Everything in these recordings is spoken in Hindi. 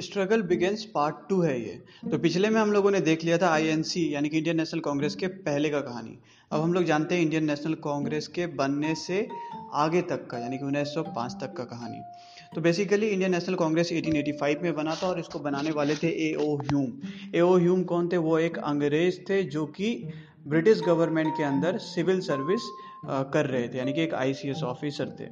स्ट्रगल बिगेंस पार्ट टू है ये। तो पिछले में हम लोगों ने देख लिया था आईएनसी यानी कि इंडियन नेशनल कांग्रेस के पहले का कहानी। अब हम लोग जानते हैं इंडियन नेशनल कांग्रेस के बनने से आगे तक का, यानी कि 1905 तक का कहानी। तो बेसिकली इंडियन नेशनल कांग्रेस 1885 में बना था और इसको बनाने वाले थे ए ओ ह्यूम ए ओ ह्यूम कौन थे? वो एक अंग्रेज़ थे जो कि ब्रिटिश गवर्नमेंट के अंदर सिविल सर्विस कर रहे थे, यानी कि एक आईसीएस ऑफिसर थे।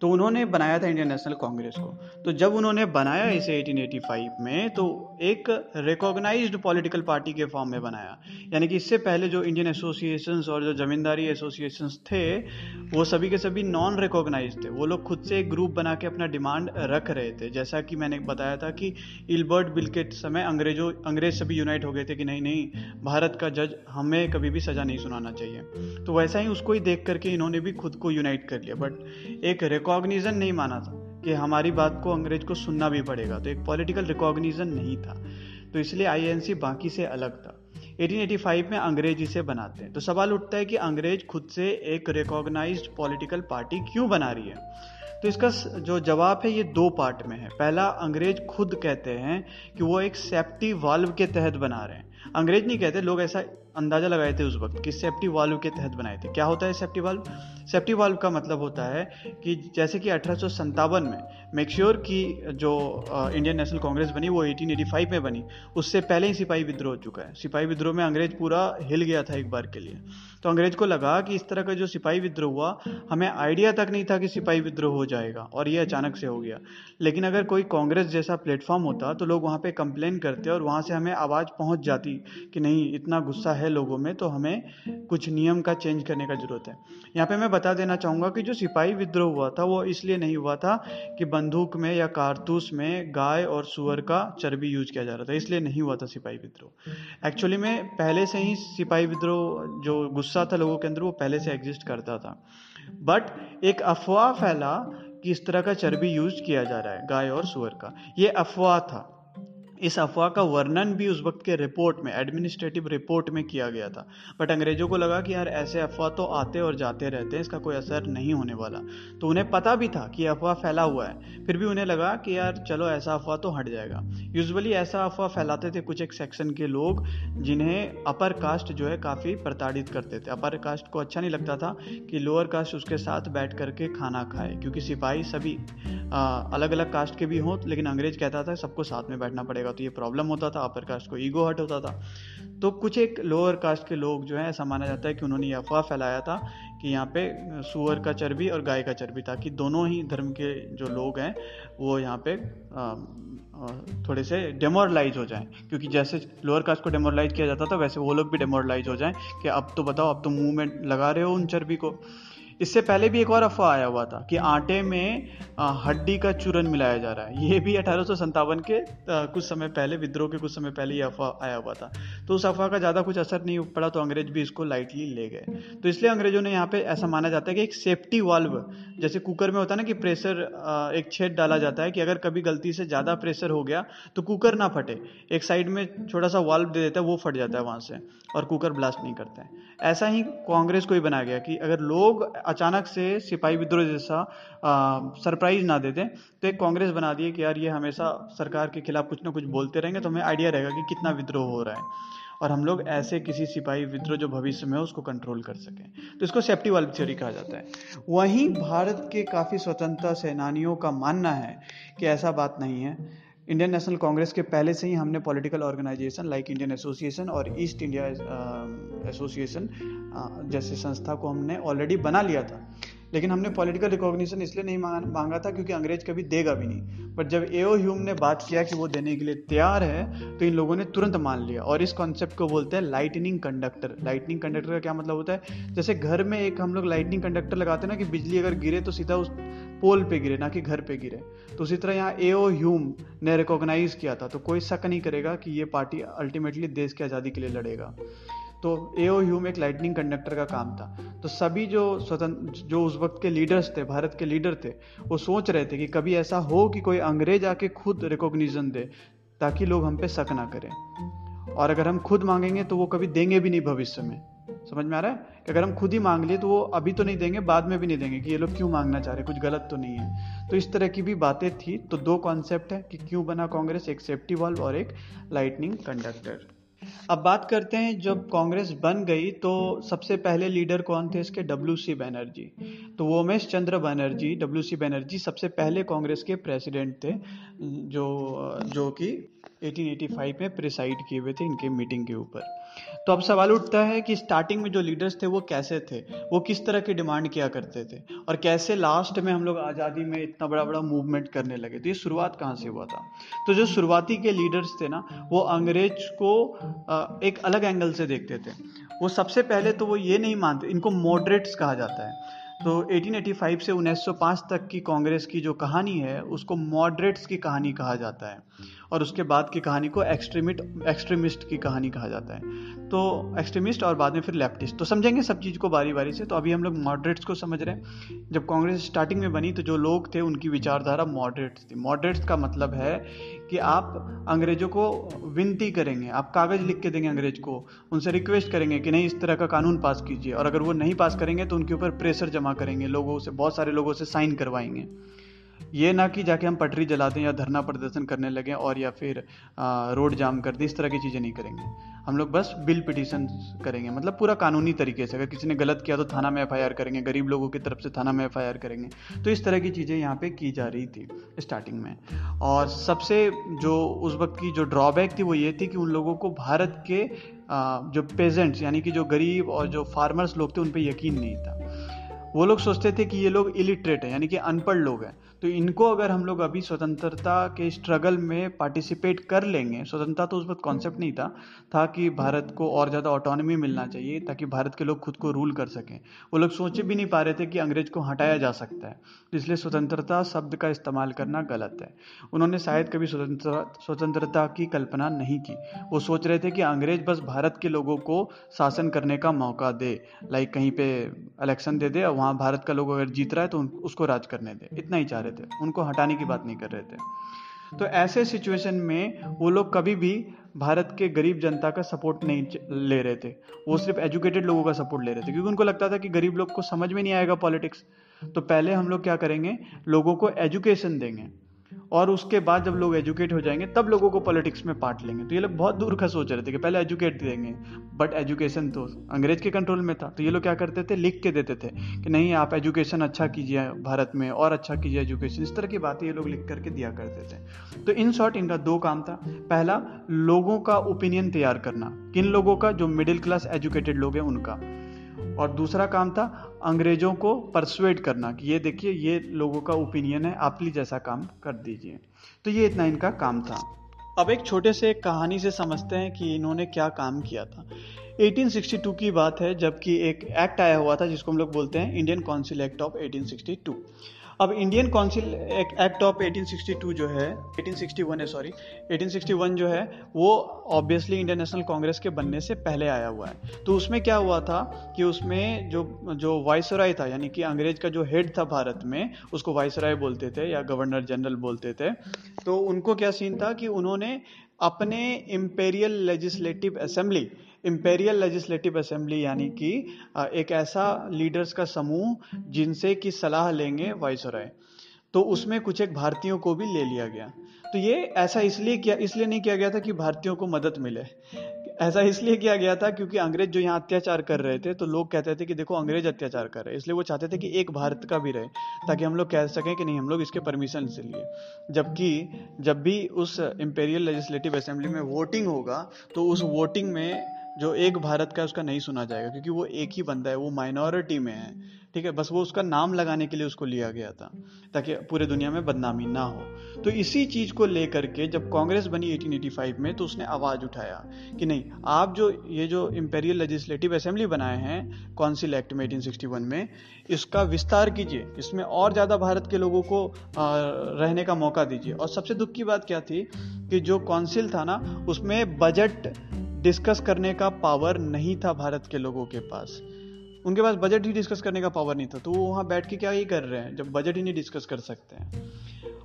तो उन्होंने बनाया था इंडियन नेशनल कांग्रेस को। तो जब उन्होंने बनाया इसे 1885 में तो एक रिकॉग्नाइज्ड पॉलिटिकल पार्टी के फॉर्म में बनाया। यानी कि इससे पहले जो इंडियन एसोसिएशंस और जो जमींदारी एसोसिएशंस थे, वो सभी के सभी नॉन रिकॉग्नाइज थे। वो लोग खुद से एक ग्रुप बना के अपना डिमांड रख रहे थे। जैसा कि मैंने बताया था कि इल्बर्ट बिल के समय अंग्रेज़ों, अंग्रेज़ सभी यूनाइट हो गए थे कि नहीं नहीं, भारत का जज हमें कभी भी सजा नहीं सुनाना चाहिए। तो वैसा ही उसको ही देख करके इन्होंने भी खुद को यूनाइट कर लिया। बट एक रिकॉग्निजन नहीं माना था कि हमारी बात को अंग्रेज़ को सुनना भी पड़ेगा। तो एक पॉलिटिकल रिकॉग्निजन नहीं था। तो इसलिए आईएनसी बाकी से अलग था। 1885 में अंग्रेज़ इसे बनाते हैं। तो सवाल उठता है कि अंग्रेज़ खुद से एक रिकॉग्नाइज्ड पॉलिटिकल पार्टी क्यों बना रही है? तो इसका जो जवाब है, ये दो पार्ट में है। पहला, अंग्रेज़ खुद कहते हैं कि वो एक सेफ्टी वाल्व के तहत बना रहे हैं। अंग्रेज़ नहीं कहते, लोग ऐसा अंदाज़ा लगाए थे उस वक्त कि सेफ्टी वाल्व के तहत बनाए थे। क्या होता है सेफ्टी वाल्व सेफ्टी वाल्व का मतलब होता है कि जैसे कि अठारह में मेक श्योर की जो इंडियन नेशनल कांग्रेस बनी, वो 1885 में बनी। उससे पहले ही सिपाही विद्रोह हो चुका है। सिपाही विद्रोह में अंग्रेज़ पूरा हिल गया था एक बार के लिए। तो अंग्रेज़ को लगा कि इस तरह का जो सिपाही विद्रोह हुआ, हमें आइडिया तक नहीं था कि सिपाही विद्रोह हो जाएगा और ये अचानक से हो गया। लेकिन अगर कोई कांग्रेस जैसा प्लेटफॉर्म होता तो लोग वहाँ पे कंप्लेन करते और वहाँ से हमें आवाज़ पहुँच जाती कि नहीं, इतना गुस्सा है लोगों में तो हमें कुछ नियम का चेंज करने का ज़रूरत है। यहाँ पे मैं बता देना चाहूँगा कि जो सिपाही विद्रोह हुआ था, वो इसलिए नहीं हुआ था कि बंदूक में या कारतूस में गाय और सुअर का चर्बी यूज़ किया जा रहा था। इसलिए नहीं हुआ था सिपाही विद्रोह। एक्चुअली में पहले से ही सिपाही विद्रोह, जो गुस्सा था लोगों के अंदर, वो पहले से एग्जिस्ट करता था। बट एक अफवाह फैला कि इस तरह का चर्बी यूज़ किया जा रहा है, गाय और सुअर का। ये अफवाह था। इस अफवाह का वर्णन भी उस वक्त के रिपोर्ट में एडमिनिस्ट्रेटिव रिपोर्ट में किया गया था। बट अंग्रेज़ों को लगा कि यार ऐसे अफवाह तो आते और जाते रहते हैं, इसका कोई असर नहीं होने वाला। तो उन्हें पता भी था कि अफवाह फैला हुआ है। फिर भी उन्हें लगा कि यार चलो ऐसा अफवाह तो हट जाएगा। यूजुअली ऐसा अफवाह फैलाते थे कुछ एक सेक्शन के लोग, जिन्हें अपर कास्ट जो है काफ़ी प्रताड़ित करते थे। अपर कास्ट को अच्छा नहीं लगता था कि लोअर कास्ट उसके साथ बैठ करके खाना खाए, क्योंकि सिपाही सभी अलग अलग कास्ट के भी हों, लेकिन अंग्रेज़ कहता था सबको साथ में बैठना पड़ेगा। जाएगा तो ये प्रॉब्लम होता था अपर कास्ट को ईगो हट होता था। तो कुछ एक लोअर कास्ट के लोग जो है, ऐसा माना जाता है कि उन्होंने ये अफवाह फैलाया था कि यहाँ पे सुअर का चर्बी और गाय का चर्बी ताकि दोनों ही धर्म के जो लोग हैं, वो यहाँ पे थोड़े से डेमोरलाइज हो जाएँ। क्योंकि जैसे लोअर कास्ट को डेमोरलाइज किया जाता था, वैसे वो लोग भी डेमोरलाइज हो जाएँ कि अब तो बताओ, अब तो मुँह में लगा रहे हो उन चर्बी को। इससे पहले भी एक और अफवाह आया हुआ था कि आटे में हड्डी का चूरन मिलाया जा रहा है। ये भी अठारह के कुछ समय पहले, विद्रोह के कुछ समय पहले ये अफवाह आया हुआ था। तो उस अफवाह का ज़्यादा कुछ असर नहीं पड़ा तो अंग्रेज़ भी इसको लाइटली ले गए। तो इसलिए अंग्रेज़ों ने यहाँ पे ऐसा माना जाता है कि एक सेफ्टी वाल्व जैसे कुकर में होता है ना कि प्रेशर एक छेद डाला जाता है कि अगर कभी गलती से ज़्यादा प्रेशर हो गया तो कुकर ना फटे। एक साइड में छोटा सा वाल्व दे देता है, वो फट जाता है वहाँ से, और कुकर ब्लास्ट नहीं करते ऐसा ही कांग्रेस को ही बनाया गया कि अगर लोग अचानक से सिपाही विद्रोह जैसा सरप्राइज़ ना दे दें। तो एक कांग्रेस बना दिए कि यार ये हमेशा सरकार के खिलाफ कुछ ना कुछ बोलते रहेंगे तो हमें आइडिया रहेगा कि कितना विद्रोह हो रहा है। और हम लोग ऐसे किसी सिपाही विद्रोह जो भविष्य में हो, उसको कंट्रोल कर सकें। तो इसको सेफ्टी वाल्व थ्योरी कहा जाता है। वहीं भारत के काफ़ी स्वतंत्रता सेनानियों का मानना है कि ऐसा बात नहीं है। इंडियन नेशनल कांग्रेस के पहले से ही हमने political organisation like Indian association और ईस्ट इंडिया एसोसिएशन जैसे संस्था को हमने ऑलरेडी बना लिया था। लेकिन हमने पॉलिटिकल रिकॉग्निशन इसलिए नहीं मांगा था क्योंकि अंग्रेज़ कभी देगा भी नहीं। बट जब एओ ह्यूम ने बात किया कि वो देने के लिए तैयार है तो इन लोगों ने तुरंत मान लिया। और इस कॉन्सेप्ट को बोलते हैं लाइटनिंग कंडक्टर लाइटनिंग कंडक्टर का क्या मतलब होता है? जैसे घर में एक हम लोग लाइटनिंग कंडक्टर लगाते हैं ना कि बिजली अगर गिरे तो सीधा उस पोल पे गिरे, ना कि घर पे गिरे। तो उसी तरह यहाँ एओ ह्यूम ने रिकॉग्नाइज किया था तो कोई शक नहीं करेगा कि ये पार्टी अल्टीमेटली देश की आज़ादी के लिए लड़ेगा। तो ए एओ ह्यूम एक लाइटनिंग कंडक्टर का काम था। तो सभी जो स्वतंत्र जो उस वक्त के लीडर्स थे, भारत के लीडर थे, वो सोच रहे थे कि कभी ऐसा हो कि कोई अंग्रेज़ आके खुद रिकॉग्निशन दे, ताकि लोग हम पे शक ना करें। और अगर हम खुद मांगेंगे तो वो कभी देंगे भी नहीं भविष्य में। समझ में आ रहा है? कि अगर हम खुद ही मांग लिए तो वो अभी तो नहीं देंगे, बाद में भी नहीं देंगे कि ये लोग क्यों मांगना चाह रहे कुछ गलत तो नहीं है। तो इस तरह की भी बातें थी। तो दो कॉन्सेप्ट है कि क्यों बना कांग्रेस, एक सेफ्टी वॉल्व और एक लाइटनिंग कंडक्टर अब बात करते हैं, जब कांग्रेस बन गई तो सबसे पहले लीडर कौन थे इसके? डब्ल्यू सी बैनर्जी तो वो उमेश चंद्र बनर्जी डब्ल्यू सी बैनर्जी सबसे पहले कांग्रेस के प्रेसिडेंट थे, जो जो कि 1885 में प्रिसाइड किए हुए थे इनके मीटिंग के ऊपर। तो अब सवाल उठता है कि स्टार्टिंग में जो लीडर्स थे, वो कैसे थे? वो किस तरह की डिमांड किया करते थे? और कैसे लास्ट में हम लोग आज़ादी में इतना बड़ा बड़ा मूवमेंट करने लगे तो ये शुरुआत कहाँ से हुआ था? तो जो शुरुआती के लीडर्स थे ना, वो अंग्रेज़ को एक अलग एंगल से देखते थे। वो सबसे पहले तो वो ये नहीं मानते, इनको मॉडरेट्स कहा जाता है। तो 1885 से 1905 तक की कांग्रेस की जो कहानी है, उसको मॉडरेट्स की कहानी कहा जाता है। और उसके बाद की कहानी को एक्सट्रीमिट एक्सट्रीमिस्ट की कहानी कहा जाता है। तो एक्सट्रीमिस्ट और बाद में फिर लेफ्टिस्ट तो समझेंगे सब चीज़ को बारी बारी से। तो अभी हम लोग मॉडरेट्स को समझ रहे हैं। जब कांग्रेस स्टार्टिंग में बनी तो जो लोग थे, उनकी विचारधारा मॉडरेट्स थी। मॉडरेट्स का मतलब है कि आप अंग्रेज़ों को विनती करेंगे, आप कागज़ लिख के देंगे अंग्रेज़ को, उनसे रिक्वेस्ट करेंगे कि नहीं, इस तरह का कानून पास कीजिए। और अगर वो नहीं पास करेंगे तो उनके ऊपर प्रेशर जमा करेंगे, लोगों से, बहुत सारे लोगों से साइन करवाएँगे। ये ना कि जाके हम पटरी जला दें या धरना प्रदर्शन करने लगें और या फिर रोड जाम कर दें, इस तरह की चीज़ें नहीं करेंगे। हम लोग बस बिल पिटीशन करेंगे मतलब पूरा कानूनी तरीके से। अगर किसी ने गलत किया तो थाना में एफआईआर करेंगे, गरीब लोगों की तरफ़ से थाना में एफआईआर करेंगे। तो इस तरह की चीज़ें यहाँ पे की जा रही थी स्टार्टिंग में। और सबसे जो उस वक्त की जो ड्रॉबैक थी वो ये थी कि उन लोगों को भारत के जो पेजेंट्स यानी कि जो गरीब और जो फार्मर्स लोग थे, उन पर यकीन नहीं था। वो लोग सोचते थे कि ये लोग इलिटरेट हैं, यानी कि अनपढ़ लोग हैं। तो इनको अगर हम लोग अभी स्वतंत्रता के स्ट्रगल में पार्टिसिपेट कर लेंगे, स्वतंत्रता तो उस वक्त कॉन्सेप्ट नहीं था था कि भारत को और ज़्यादा ऑटोनॉमी मिलना चाहिए ताकि भारत के लोग खुद को रूल कर सकें। वो लोग सोच भी नहीं पा रहे थे कि अंग्रेज़ को हटाया जा सकता है, इसलिए स्वतंत्रता शब्द का इस्तेमाल करना गलत है। उन्होंने शायद कभी स्वतंत्रता स्वतंत्रता की कल्पना नहीं की। वो सोच रहे थे कि अंग्रेज़ बस भारत के लोगों को शासन करने का मौका दे लाइक कहीं पे इलेक्शन दे दे, और वहाँ भारत का लोग अगर जीत रहा है तो उसको राज करने दे। इतना ही चाह रहे रहे थे, उनको हटाने की बात नहीं कर रहे थे। तो ऐसे सिचुएशन में वो लोग कभी भी भारत के गरीब जनता का सपोर्ट नहीं ले रहे थे। वो सिर्फ़ एजुकेटेड लोगों का सपोर्ट ले रहे थे, क्योंकि उनको लगता था कि गरीब लोग को समझ में नहीं आएगा पॉलिटिक्स तो पहले हम लोग क्या करेंगे? लोगों को एजुकेशन देंगे। और उसके बाद जब लोग एजुकेट हो जाएँगे, तब लोगों को पॉलिटिक्स में पार्ट लेंगे। तो ये लोग बहुत दूर का सोच रहे थे कि पहले एजुकेट देंगे, बट एजुकेशन तो अंग्रेज़ के कंट्रोल में था। तो ये लोग क्या करते थे? लिख के देते थे कि नहीं, आप एजुकेशन अच्छा कीजिए भारत में, और अच्छा कीजिए एजुकेशन। इस तरह की बातें ये लोग लिख करके दिया करते थे। तो इन शॉर्ट इनका दो काम था। पहला, लोगों का ओपिनियन तैयार करना। किन लोगों का? जो मिडिल क्लास एजुकेटेड लोग हैं, उनका। और दूसरा काम था अंग्रेज़ों को परसुएट करना कि ये देखिए, ये लोगों का ओपिनियन है, आप प्लीज़ ऐसा काम कर दीजिए। तो ये इतना इनका काम था। अब एक छोटे से कहानी से समझते हैं कि इन्होंने क्या काम किया था। 1862 की बात है, जबकि एक एक्ट आया हुआ था, जिसको हम लोग बोलते हैं इंडियन काउंसिल एक्ट ऑफ़ 1862 अब इंडियन काउंसिल एक्ट ऑफ़ 1862 जो है 1861 है सॉरी 1861 जो है, वो ऑब्वियसली इंडियन नेशनल कांग्रेस के बनने से पहले आया हुआ है। तो उसमें क्या हुआ था कि उसमें जो जो वाइसराय था, यानी कि अंग्रेज़ का जो हेड था भारत में, उसको वाइसराय बोलते थे या गवर्नर जनरल बोलते थे। तो उनको क्या सीन था कि उन्होंने अपने imperial legislative assembly imperial legislative assembly यानी कि एक ऐसा लीडर्स का समूह जिनसे कि सलाह लेंगे वाइसराय तो उसमें कुछ एक भारतीयों को भी ले लिया गया। तो ये ऐसा इसलिए किया, इसलिए नहीं किया गया था कि भारतीयों को मदद मिले। ऐसा इसलिए किया गया था क्योंकि अंग्रेज़ जो यहाँ अत्याचार कर रहे थे तो लोग कहते थे कि देखो, अंग्रेज़ अत्याचार कर रहे हैं। इसलिए वो चाहते थे कि एक भारत का भी रहे, ताकि हम लोग कह सकें कि नहीं, हम लोग इसके परमिशन से लिए। जबकि, जब भी उस इंपेरियल लेजिस्लेटिव असेंबली में वोटिंग होगा तो उस वोटिंग में जो एक भारत का है, उसका नहीं सुना जाएगा, क्योंकि वो एक ही बंदा है, वो माइनॉरिटी में है, ठीक है? बस वो उसका नाम लगाने के लिए उसको लिया गया था, ताकि पूरे दुनिया में बदनामी ना हो। तो इसी चीज़ को लेकर के जब कांग्रेस बनी 1885 में तो उसने आवाज़ उठाया कि नहीं, आप जो, ये जो इंपेरियल लेजिस्लेटिव असेंबली बनाए हैं काउंसिल एक्ट में 1861 में, इसका विस्तार कीजिए, इसमें और ज़्यादा भारत के लोगों को रहने का मौका दीजिए। और सबसे दुख की बात क्या थी कि जो काउंसिल था ना, उसमें बजट डिस्कस करने का पावर नहीं था भारत के लोगों के पास। उनके पास बजट ही डिस्कस करने का पावर नहीं था। तो वो वहाँ बैठ के क्या ही कर रहे हैं? जब बजट ही नहीं डिस्कस कर सकते हैं।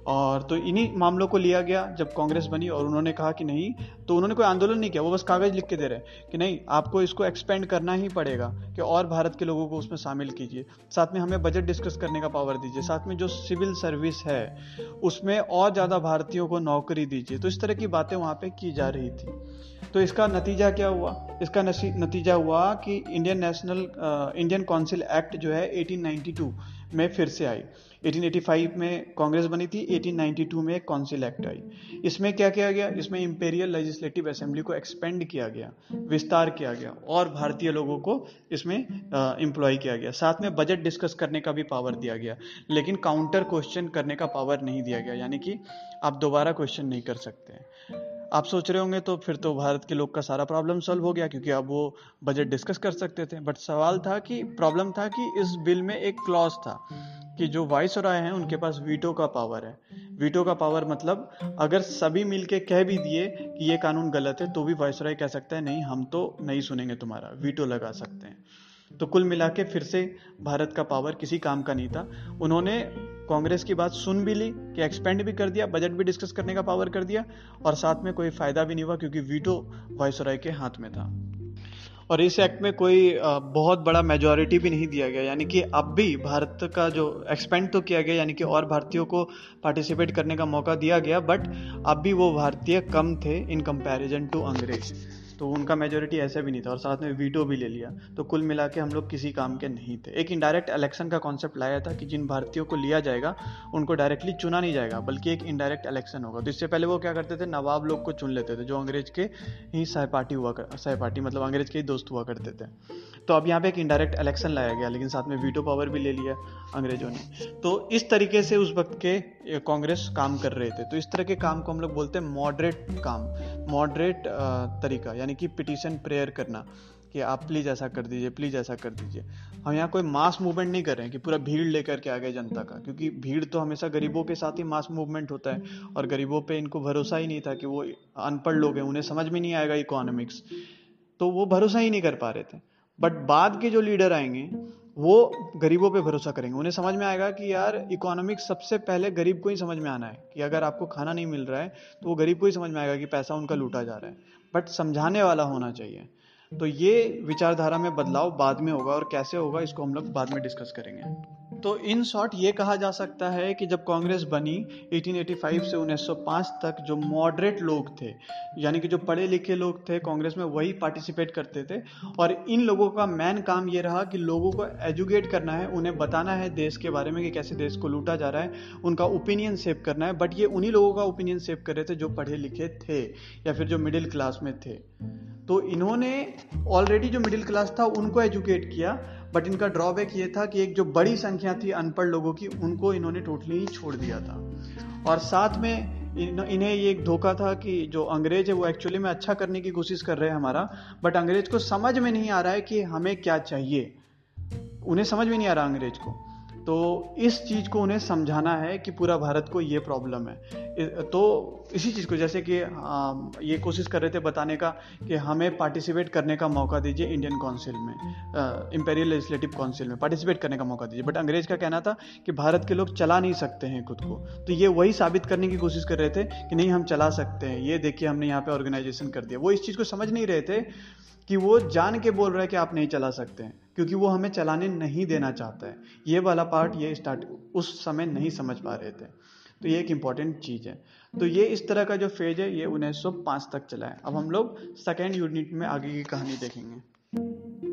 और तो इन्हीं मामलों को लिया गया जब कांग्रेस बनी और उन्होंने कहा कि नहीं तो उन्होंने कोई आंदोलन नहीं किया। वो बस कागज़ लिख के दे रहे हैं कि नहीं, आपको इसको एक्सपेंड करना ही पड़ेगा कि और भारत के लोगों को उसमें शामिल कीजिए। साथ में हमें बजट डिस्कस करने का पावर दीजिए। साथ में जो सिविल सर्विस है, उसमें और ज़्यादा भारतीयों को नौकरी दीजिए। तो इस तरह की बातें वहाँ पर की जा रही थी। तो इसका नतीजा क्या हुआ? इसका नतीजा हुआ कि Indian national Indian council act जो है 1892 में फिर से आई। 1885 में कांग्रेस बनी थी 1892 में काउंसिल एक्ट आई। इसमें क्या किया गया? इसमें इंपेरियल लेजिस्लेटिव असेंबली को एक्सपेंड किया गया, विस्तार किया गया और भारतीय लोगों को इसमें एम्प्लॉय किया गया। साथ में बजट डिस्कस करने का भी पावर दिया गया, लेकिन काउंटर क्वेश्चन करने का पावर नहीं दिया गया। यानी कि आप दोबारा क्वेश्चन नहीं कर सकते। आप सोच रहे होंगे तो फिर तो भारत के लोग का सारा प्रॉब्लम सॉल्व हो गया, क्योंकि अब वो बजट डिस्कस कर सकते थे। बट सवाल था कि प्रॉब्लम था कि इस बिल में एक क्लॉज था कि जो वाइस राय हैं, उनके पास वीटो का पावर है। वीटो का पावर मतलब अगर सभी मिलके कह भी दिए कि ये कानून गलत है तो भी वाइस राय कह सकता है, नहीं, हम तो नहीं सुनेंगे तुम्हारा। वीटो लगा सकते हैं। तो कुल मिला के फिर से भारत का पावर किसी काम का नहीं था। उन्होंने कांग्रेस की बात सुन भी ली कि एक्सपेंड भी कर दिया बजट भी डिस्कस करने का पावर कर दिया और साथ में कोई फ़ायदा भी नहीं हुआ क्योंकि वीटो वायसराय के हाथ में था। और इस एक्ट में कोई बहुत बड़ा मेजोरिटी भी नहीं दिया गया। यानी कि अब भी भारत का जो एक्सपेंड तो किया गया, यानी कि और भारतीयों को पार्टिसिपेट करने का मौका दिया गया बट अब भी वो भारतीय कम थे इन कंपैरिजन टू अंग्रेज़। तो उनका मेजोरिटी ऐसे भी नहीं था और साथ में वीटो भी ले लिया। तो कुल मिला के हम लोग किसी काम के नहीं थे। एक इनडायरेक्ट इलेक्शन का कॉन्सेप्ट लाया था कि जिन भारतीयों को लिया जाएगा, उनको डायरेक्टली चुना नहीं जाएगा, बल्कि एक इनडायरेक्ट इलेक्शन होगा। तो इससे पहले वो क्या करते थे? नवाब लोग को चुन लेते थे, जो अंग्रेज़ के ही सहपाठी हुआ कर सहपाठी मतलब अंग्रेज़ के ही दोस्त हुआ करते थे। तो अब यहाँ पे एक इनडायरेक्ट इलेक्शन लाया गया, लेकिन साथ में वीटो पावर भी ले लिया अंग्रेज़ों ने। तो इस तरीके से उस वक्त के कांग्रेस काम कर रहे थे। तो इस तरह के काम को हम लोग बोलते हैं मॉडरेट काम मॉडरेट तरीका यानी कि पिटीशन प्रेयर करना कि आप प्लीज़ ऐसा कर दीजिए प्लीज़ ऐसा कर दीजिए। हम यहाँ कोई मास मूवमेंट नहीं कर रहे हैं कि पूरा भीड़ लेकर के आ गए जनता का, क्योंकि भीड़ तो हमेशा गरीबों के साथ ही मास मूवमेंट होता है और गरीबों पे इनको भरोसा ही नहीं था कि वो अनपढ़ लोग हैं, उन्हें समझ में नहीं आएगा इकोनॉमिक्स तो वो भरोसा ही नहीं कर पा रहे थे। बट बाद के जो लीडर आएँगे वो गरीबों पे भरोसा करेंगे। उन्हें समझ में आएगा कि यार इकोनॉमिक सबसे पहले गरीब को ही समझ में आना है कि अगर आपको खाना नहीं मिल रहा है तो वो गरीब को ही समझ में आएगा कि पैसा उनका लूटा जा रहा है। बट समझाने वाला होना चाहिए। तो ये विचारधारा में बदलाव बाद में होगा और कैसे होगा, इसको हम लोग बाद में डिस्कस करेंगे। तो इन शॉर्ट ये कहा जा सकता है कि जब कांग्रेस बनी 1885 से 1905 तक जो मॉडरेट लोग थे, यानी कि जो पढ़े लिखे लोग थे, कांग्रेस में वही पार्टिसिपेट करते थे, और इन लोगों का मेन काम ये रहा कि लोगों को एजुकेट करना है, उन्हें बताना है देश के बारे में कि कैसे देश को लूटा जा रहा है, उनका ओपिनियन सेव करना है बट ये उन्हीं लोगों का ओपिनियन सेव कर रहे थे जो पढ़े लिखे थे, या फिर जो मिडिल क्लास में थे। तो इन्होंने ऑलरेडी जो मिडिल क्लास था, उनको एजुकेट किया बट इनका ड्रॉबैक ये था कि एक जो बड़ी संख्या थी अनपढ़ लोगों की, उनको इन्होंने टोटली ही छोड़ दिया था। और साथ में इन्हें ये एक धोखा था कि जो अंग्रेज़ है, वो एक्चुअली में अच्छा करने की कोशिश कर रहे हैं हमारा बट अंग्रेज़ को समझ में नहीं आ रहा है कि हमें क्या चाहिए। उन्हें समझ में नहीं आ रहा अंग्रेज़ को। तो इस चीज़ को उन्हें समझाना है कि पूरा भारत को ये प्रॉब्लम है। तो इसी चीज़ को, जैसे कि ये कोशिश कर रहे थे बताने का कि हमें पार्टिसिपेट करने का मौका दीजिए इंडियन काउंसिल में इंपेरियल लेजिस्लेटिव काउंसिल में पार्टिसिपेट करने का मौका दीजिए। बट अंग्रेज़ का कहना था कि भारत के लोग चला नहीं सकते हैं खुद को। तो ये वही साबित करने की कोशिश कर रहे थे कि नहीं, हम चला सकते हैं। ये देखिए, हमने यहाँ पर ऑर्गेनाइजेशन कर दिया। वो इस चीज़ को समझ नहीं रहे थे कि वो जान के बोल रहा है कि आप नहीं चला सकते हैं, क्योंकि वो हमें चलाने नहीं देना चाहता है। ये वाला पार्ट ये स्टार्ट उस समय नहीं समझ पा रहे थे। तो ये एक इंपॉर्टेंट चीज़ है। तो ये इस तरह का जो फ़ेज़ है, ये 1905 तक चला है। अब हम लोग सेकेंड यूनिट में आगे की कहानी देखेंगे।